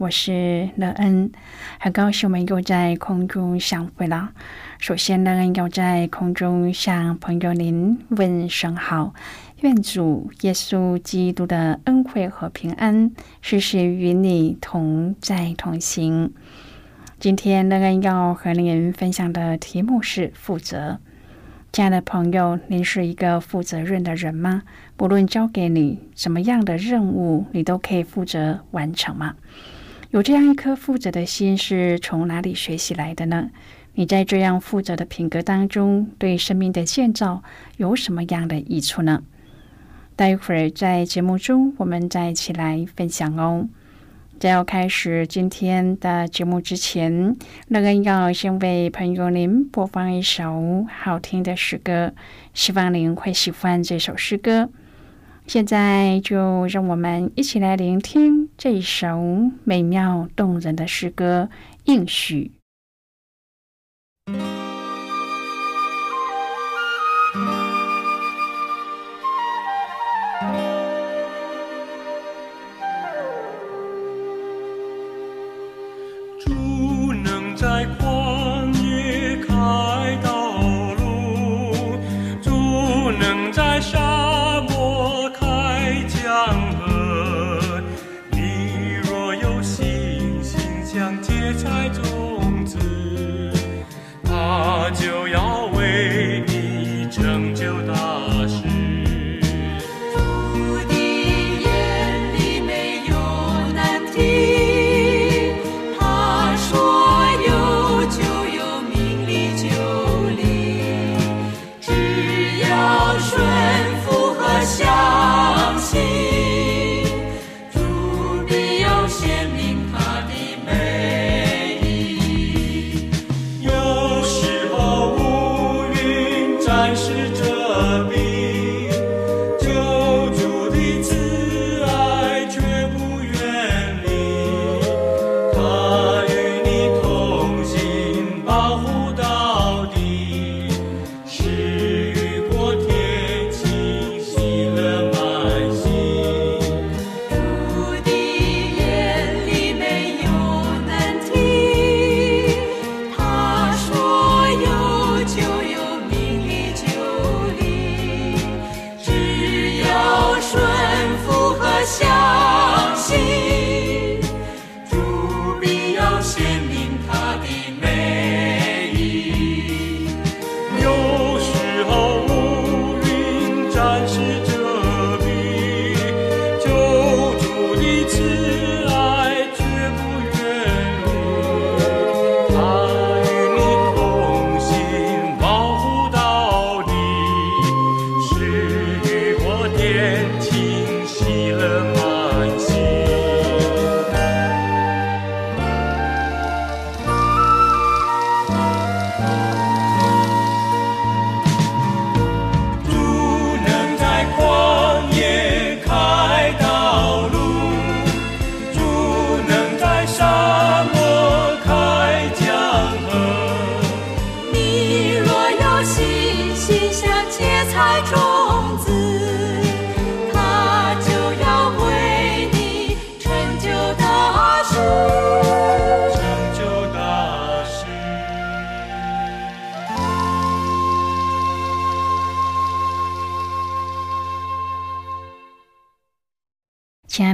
我是乐恩，很高兴我们又在空中相会了。首先，乐恩要在空中向朋友您问声好，愿主耶稣基督的恩惠和平安时时与你同在同行。今天，乐恩要和您分享的题目是负责。亲爱的朋友，您是一个负责任的人吗？不论交给你什么样的任务，你都可以负责完成吗？有这样一颗负责的心，是从哪里学习来的呢？你在这样负责的品格当中，对生命的建造有什么样的益处呢？待会儿在节目中，我们再一起来分享哦。在要开始今天的节目之前，乐恩要先为朋友您播放一首好听的诗歌，希望您会喜欢这首诗歌。现在就让我们一起来聆听这首美妙动人的诗歌《应许》。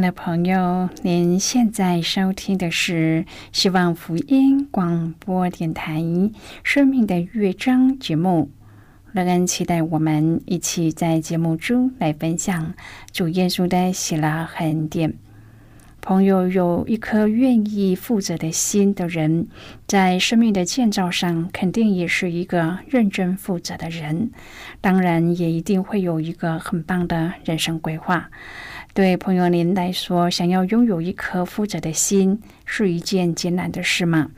的朋友，您现在收听的是希望福音广播电台《生命的乐章》节目。乐恩期待我们一起在节目中来分享主耶稣的喜乐恩典。朋友有一颗愿意负责的心的人，在生命的建造上，肯定也是一个认真负责的人。当然，也一定会有一个很棒的人生规划。对朋友您来说，想要拥有一颗负责的心，是一件艰难的事吗？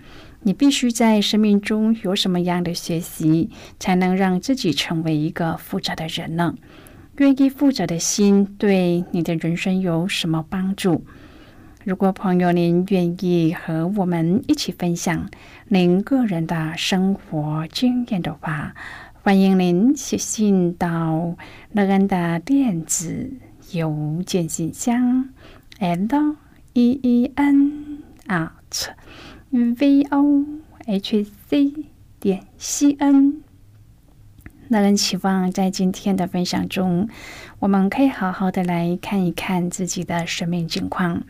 你必须在生命中有什么样的学习，才能让自己成为一个负责的人呢？愿意负责的心，对你的人生有什么帮助？如果朋友您愿意和我们一起分享您个人的生活经验的话，欢迎您写信到乐恩的电子邮件信箱：l e e n at v o h c 点 c n。那人期望在今天的分享中，我们可以好好的来看一看自己的生命境况。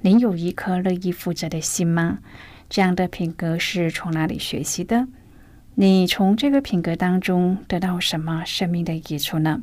您有一颗乐意负责的心吗？这样的品格是从哪里学习的？你从这个品格当中得到什么生命的益处呢？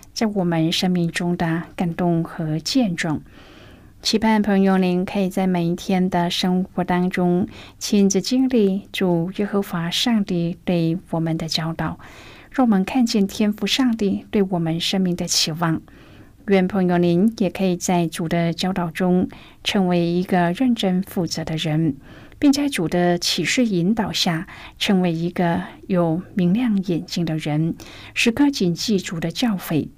在我们生命中的感动和见证。期盼朋友您可以在每一天的生活当中亲自经历主耶和华上帝对我们的教导，让我们看见天赋上帝对我们生命的期望。愿朋友您也可以在主的教导中成为一个认真负责的人，并在主的启示引导下成为一个有明亮眼睛的人，时刻谨记主的教诲。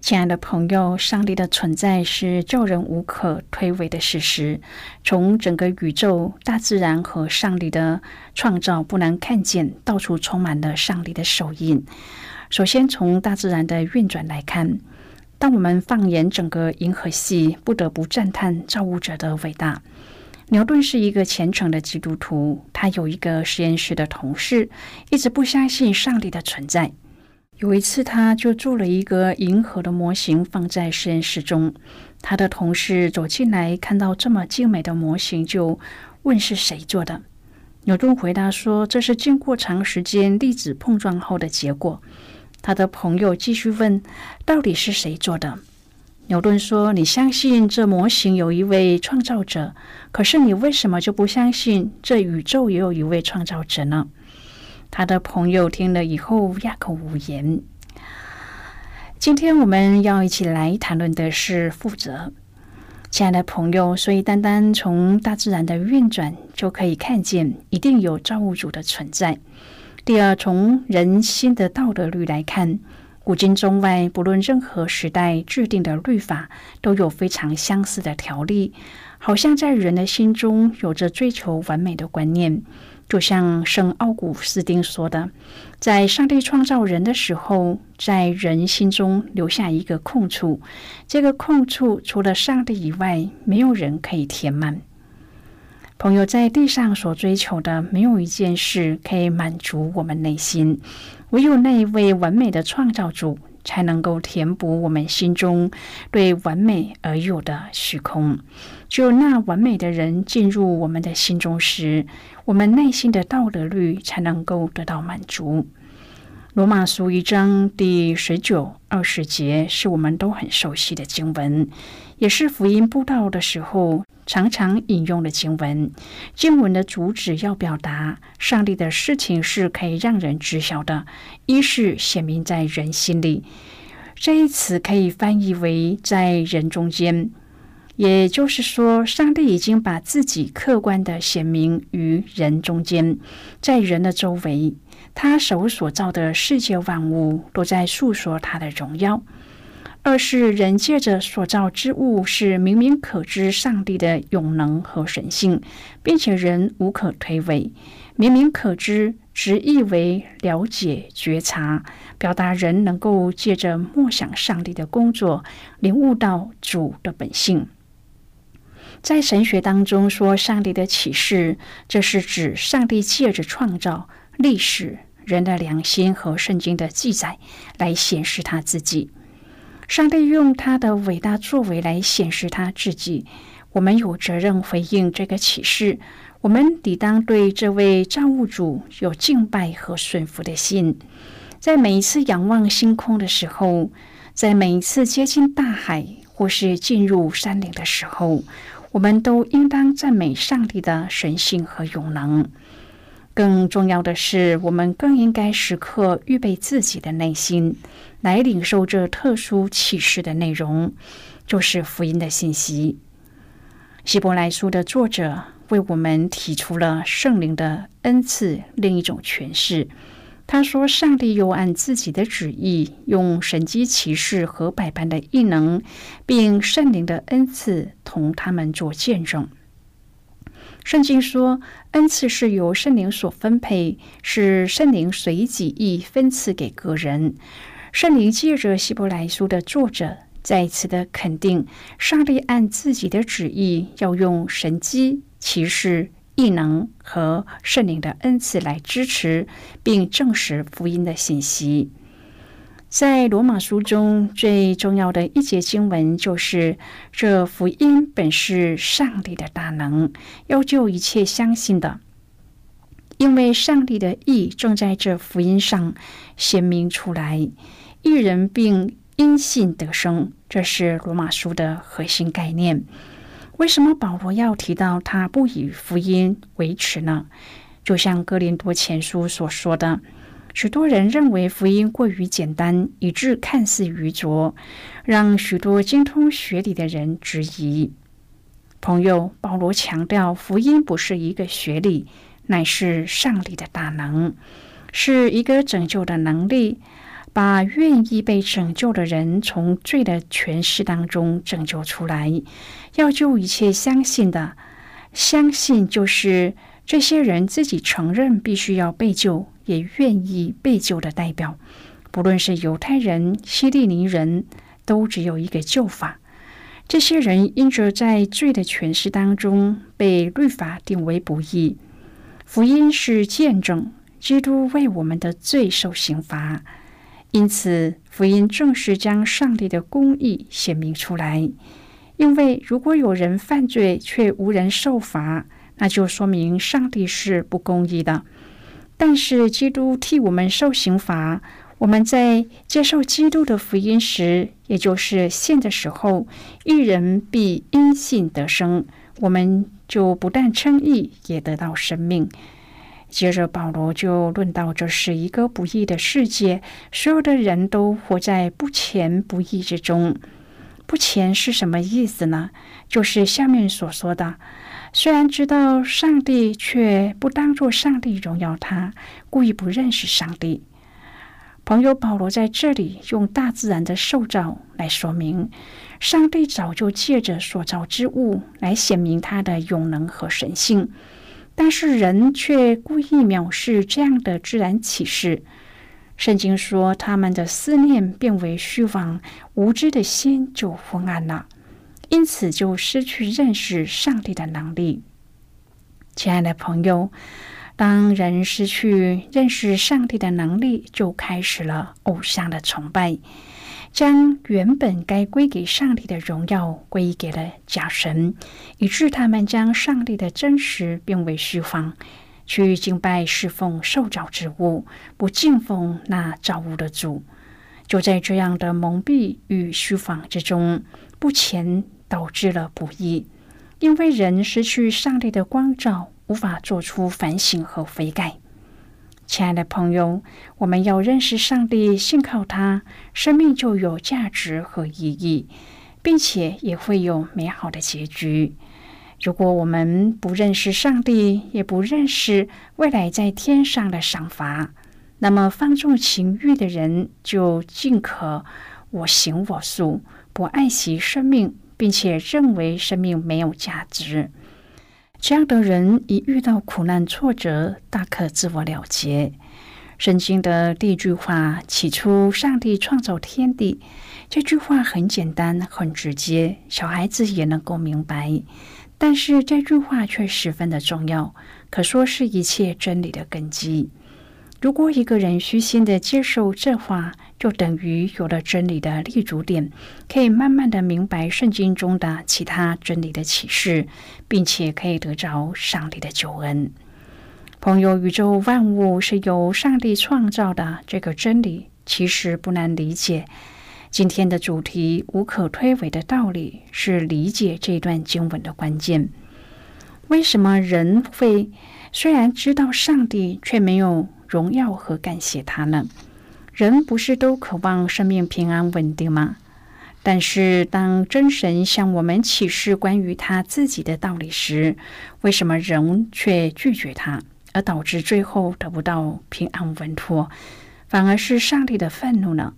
亲爱的朋友，上帝的存在是叫人无可推诿的事实。从整个宇宙、大自然和上帝的创造，不难看见到处充满了上帝的手印。首先，从大自然的运转来看。当我们放眼整个银河系，不得不赞叹造物者的伟大。牛顿是一个虔诚的基督徒，他有一个实验室的同事，一直不相信上帝的存在。有一次，他就做了一个银河的模型放在实验室中。他的同事走进来，看到这么精美的模型，就问是谁做的。牛顿回答说：“这是经过长时间粒子碰撞后的结果。”他的朋友继续问：“到底是谁做的？”牛顿说：“你相信这模型有一位创造者，可是你为什么就不相信这宇宙也有一位创造者呢？”他的朋友听了以后哑口无言。今天我们要一起来谈论的是负责，亲爱的朋友。所以，单单从大自然的运转就可以看见，一定有造物主的存在。第二，从人心的道德律来看，古今中外，不论任何时代制定的律法，都有非常相似的条例，好像在人的心中有着追求完美的观念。就像圣奥古斯丁说的，在上帝创造人的时候，在人心中留下一个空处，这个空处除了上帝以外，没有人可以填满。朋友在地上所追求的，没有一件事可以满足我们内心，唯有那一位完美的创造主，才能够填补我们心中对完美而有的虚空。只有那完美的人进入我们的心中时，我们内心的道德律才能够得到满足。罗马书一章第十九、二十节是我们都很熟悉的经文，也是福音布道的时候。常常引用的经文，经文的主旨要表达上帝的事情是可以让人知晓的，一是显明在人心里。这一词可以翻译为在人中间，也就是说，上帝已经把自己客观的显明于人中间，在人的周围，他手所造的世界万物都在诉说他的荣耀。二是人借着所造之物是明明可知上帝的永能和神性，并且人无可推诿。明明可知，直译为了解、觉察，表达人能够借着默想上帝的工作，领悟到主的本性。在神学当中说，上帝的启示，这是指上帝借着创造、历史、人的良心和圣经的记载来显示他自己。上帝用他的伟大作为来显示他自己，我们有责任回应这个启示。我们理当对这位造物主有敬拜和顺服的心。在每一次仰望星空的时候，在每一次接近大海或是进入山林的时候。我们都应当赞美上帝的神性和永能。更重要的是，我们更应该时刻预备自己的内心，来领受这特殊启示的内容，就是福音的信息。希伯来书的作者为我们提出了圣灵的恩赐另一种诠释。他说：“上帝又按自己的旨意，用神机骑士和百般的异能，并圣灵的恩赐，同他们做见证。”圣经说，恩赐是由圣灵所分配，是圣灵随己意分赐给个人。圣灵借着希伯来书的作者，再次的肯定，上帝按自己的旨意，要用神机骑士。异能和圣灵的恩赐来支持并证实福音的信息。在罗马书中最重要的一节经文就是：这福音本是上帝的大能，要救一切相信的，因为上帝的意正在这福音上显明出来。一人并因信得生，这是罗马书的核心概念。为什么保罗要提到他不以福音为耻呢？就像哥林多前书所说的，许多人认为福音过于简单，以致看似愚拙，让许多精通学理的人质疑。朋友，保罗强调，福音不是一个学历，乃是上帝的大能，是一个拯救的能力。把愿意被拯救的人从罪的权势当中拯救出来，要救一切相信的。相信就是这些人自己承认必须要被救，也愿意被救的代表。不论是犹太人、希利尼人，都只有一个救法。这些人因着在罪的权势当中被律法定为不义，福音是见证基督为我们的罪受刑罚。因此，福音正是将上帝的公义显明出来。因为如果有人犯罪却无人受罚，那就说明上帝是不公义的。但是，基督替我们受刑罚，我们在接受基督的福音时，也就是信的时候，一人必因信得生，我们就不但称义，也得到生命。接着，保罗就论到这是一个不义的世界，所有的人都活在不前不义之中。不前是什么意思呢？就是下面所说的：虽然知道上帝，却不当作上帝荣耀他，故意不认识上帝。朋友，保罗在这里用大自然的受造来说明，上帝早就借着所造之物来显明他的永能和神性。但是人却故意藐视这样的自然启示。圣经说，他们的思念变为虚妄，无知的心就昏暗了，因此就失去认识上帝的能力。亲爱的朋友，当人失去认识上帝的能力，就开始了偶像的崇拜。将原本该归给上帝的荣耀归给了假神，以致他们将上帝的真实变为虚妄，去敬拜侍奉受造之物，不敬奉那造物的主。就在这样的蒙蔽与虚妄之中，不前导致了不义，因为人失去上帝的光照，无法做出反省和悔改。亲爱的朋友，我们要认识上帝，信靠他，生命就有价值和意义，并且也会有美好的结局。如果我们不认识上帝，也不认识未来在天上的赏罚，那么放纵情欲的人就尽可我行我素，不爱惜生命，并且认为生命没有价值。这样的人一遇到苦难挫折，大可自我了结。圣经的第一句话：“起初，上帝创造天地。”这句话很简单，很直接，小孩子也能够明白。但是这句话却十分的重要，可说是一切真理的根基。如果一个人虚心的接受这话，就等于有了真理的立足点，可以慢慢的明白圣经中的其他真理的启示，并且可以得着上帝的救恩。朋友，宇宙万物是由上帝创造的，这个真理其实不难理解。今天的主题无可推诿的道理，是理解这段经文的关键。为什么人会虽然知道上帝，却没有？荣耀和感谢他呢？人不是都渴望生命平安稳定吗？但是当真神向我们启示关于他自己的道理时，为什么人却拒绝他，而导致最后得不到平安稳妥，反而是上帝的愤怒呢？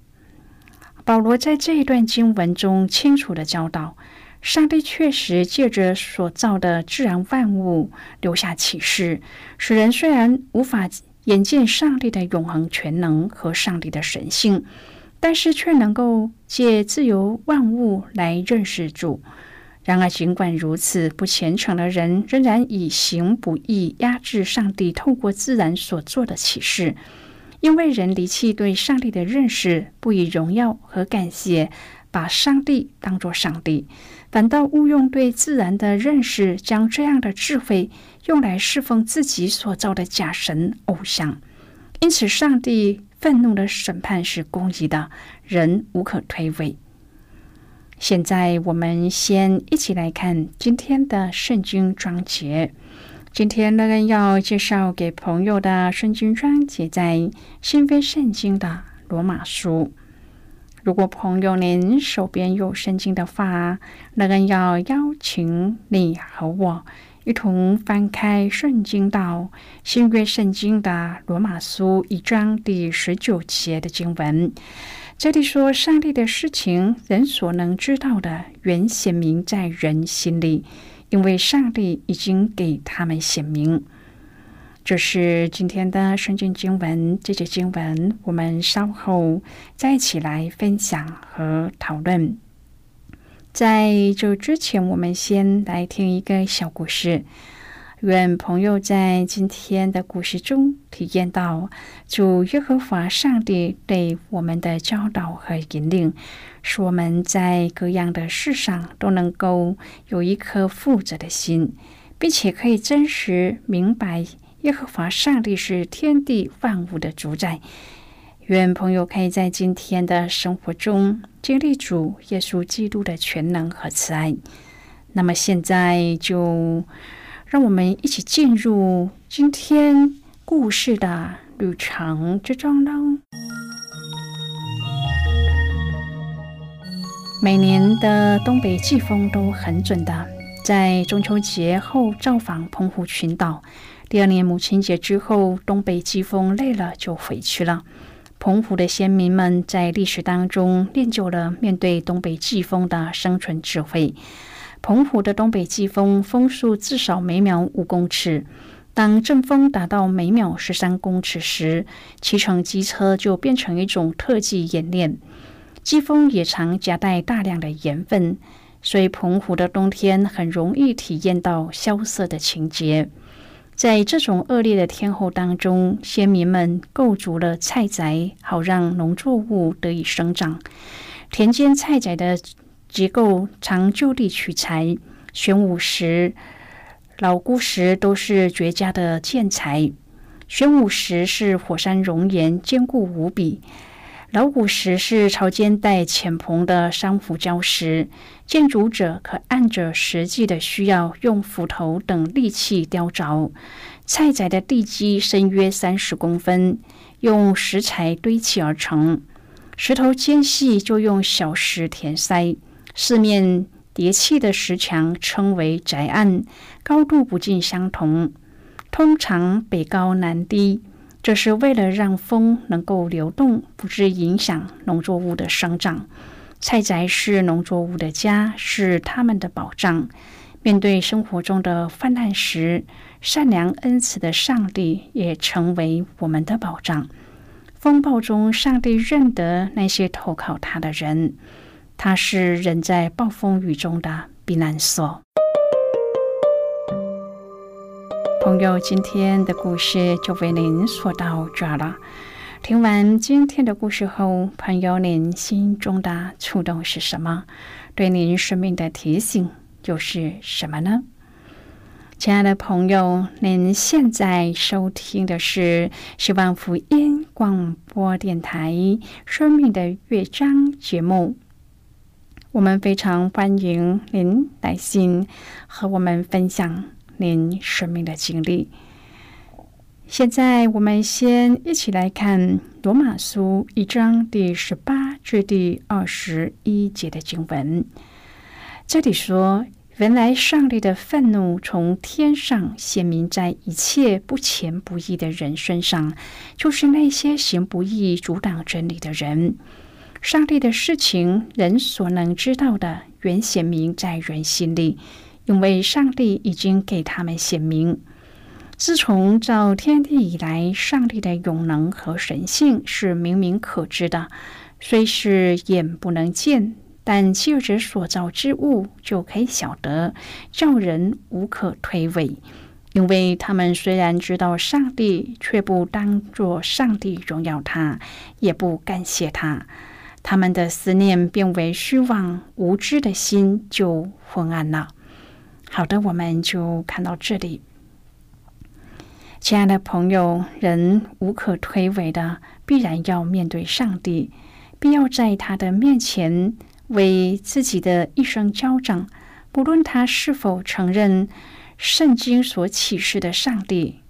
保罗在这一段经文中清楚的教导，上帝确实借着所造的自然万物留下启示，使人虽然无法。眼见上帝的永恒全能和上帝的神性，但是却能够借自由万物来认识主。然而，尽管如此，不虔诚的人仍然以行不义压制上帝透过自然所做的启示，因为人离弃对上帝的认识，不以荣耀和感谢把上帝当作上帝。反倒误用对自然的认识，将这样的智慧用来侍奉自己所造的假神偶像，因此上帝愤怒的审判是公义的，人无可推诿。现在我们先一起来看今天的圣经章节。今天乐恩要介绍给朋友的圣经章节，在新非圣经的罗马书。如果朋友您手边有圣经的话，那个要邀请你和我一同翻开圣经到新约圣经的罗马书一章第十九节的经文。这里说，上帝的事情，人所能知道的，原显明在人心里，因为上帝已经给他们显明。这是今天的圣经经文，这节经文我们稍后再一起来分享和讨论。在这之前，我们先来听一个小故事。愿朋友在今天的故事中体验到主耶和华上帝对我们的教导和引领，使我们在各样的事上都能够有一颗负责的心，并且可以真实明白。耶和华上帝是天地万物的主宰。愿朋友可以在今天的生活中经历主耶稣基督的全能和慈爱。那么现在就让我们一起进入今天故事的旅程之中喽。每年的东北季风都很准的，在中秋节后造访澎湖群岛。第二年母亲节之后，东北季风累了就回去了。澎湖的先民们在历史当中练就了面对东北季风的生存智慧。澎湖的东北季风风速至少每秒五公尺，当阵风达到每秒十三公尺时，骑乘机车就变成一种特技演练。季风也常夹带大量的盐分，所以澎湖的冬天很容易体验到萧瑟的情节。在这种恶劣的天候当中，先民们构筑了菜宅，好让农作物得以生长。田间菜宅的结构常就地取材，玄武石、老姑石都是绝佳的建材。玄武石是火山熔岩，坚固无比。老古石是朝间带浅棚的珊瑚礁石，建筑者可按着实际的需要，用斧头等利器雕凿。菜宅的地基深约三十公分，用石材堆砌而成。石头间隙就用小石填塞，四面叠砌的石墙称为宅案，高度不尽相同，通常北高南低。这是为了让风能够流动，不致影响农作物的生长。菜宅是农作物的家，是他们的保障。面对生活中的泛滥时，善良恩慈的上帝也成为我们的保障。风暴中，上帝认得那些投靠他的人，他是人在暴风雨中的避难所。朋友，今天的故事就为您说到这儿了。听完今天的故事后，朋友，您心中的触动是什么？对您生命的提醒又是什么呢？亲爱的朋友，您现在收听的是希望福音广播电台《生命的乐章》节目。我们非常欢迎您来信和我们分享您生命的经历。现在，我们先一起来看《罗马书》一章第十八至第二十一节的经文。这里说。原来上帝的愤怒从天上显明在一切不虔不义的人身上，就是那些行不义、阻挡真理的人。上帝的事情，人所能知道的，原显明在人心里，因为上帝已经给他们显明。自从造天地以来，上帝的永能和神性是明明可知的，虽是眼不能见。但借着所造之物就可以晓得，叫人无可推诿。因为他们虽然知道上帝，却不当作上帝荣耀他，也不感谢他。他们的思念变为虚妄，无知的心就昏暗了。好的，我们就看到这里。亲爱的朋友，人无可推诿的，必然要面对上帝，必要在他的面前。为自己的一生交账，不论他是否承认圣经所启示的上帝，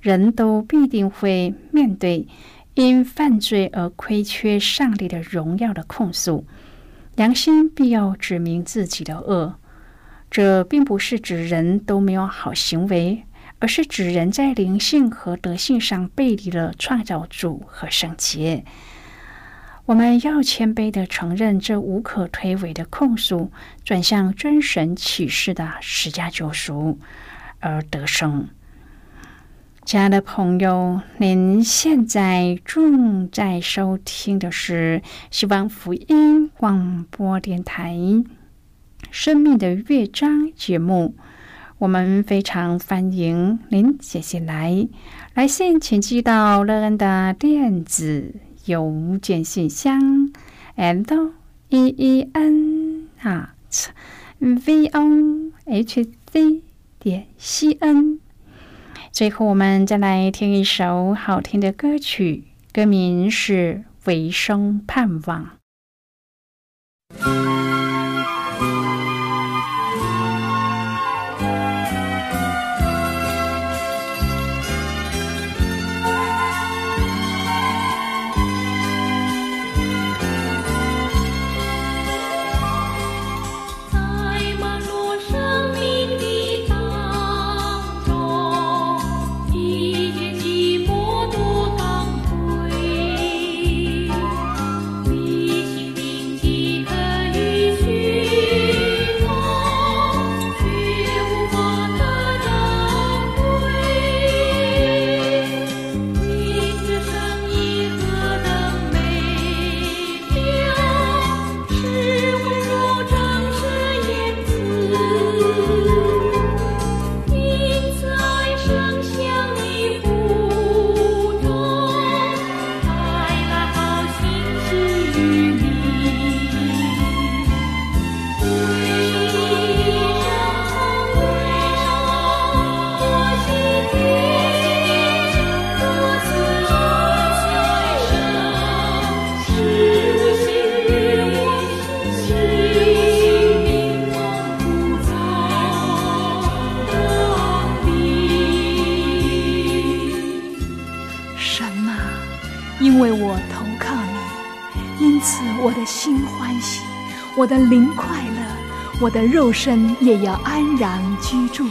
人都必定会面对因犯罪而亏缺上帝的荣耀的控诉。良心必要指明自己的恶。这并不是指人都没有好行为，而是指人在灵性和德性上背离了创造主和圣洁。我们要谦卑的承认这无可推诿的控诉，转向真神启示的十家救赎而得生。亲爱的朋友，您现在正在收听的是希望福音广播电台《生命的乐章》节目。我们非常欢迎您写信来，来信请寄到乐恩的电子。邮件信箱，l e e n at v o h c 点 c n。最后，我们再来听一首好听的歌曲，歌名是《唯生盼望》。我的灵快乐，我的肉身也要安然居住。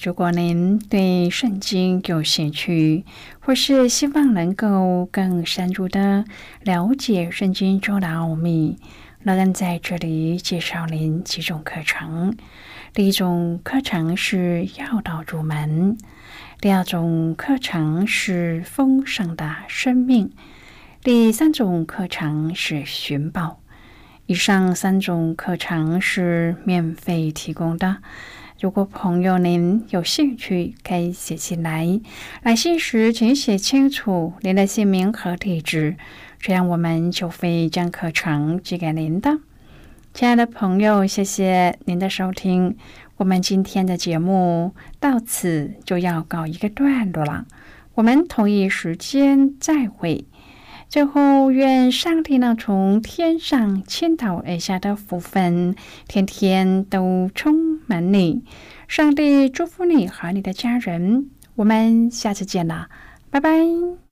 如果您对圣经有兴趣，或是希望能够更深入的了解圣经中的奥秘，乐恩在这里介绍您几种课程。第一种课程是要道入门，第二种课程是丰盛的生命，第三种课程是寻宝。以上三种课程是免费提供的。如果朋友您有兴趣，可以写信来。来信时请写清楚您的姓名和地址，这样我们就会将课程寄给您的。亲爱的朋友，谢谢您的收听。我们今天的节目到此就要告一个段落了。我们同一时间再会。最后，愿上帝呢从天上倾倒而下的福分，天天都充满你。上帝祝福你和你的家人。我们下次见了，拜拜。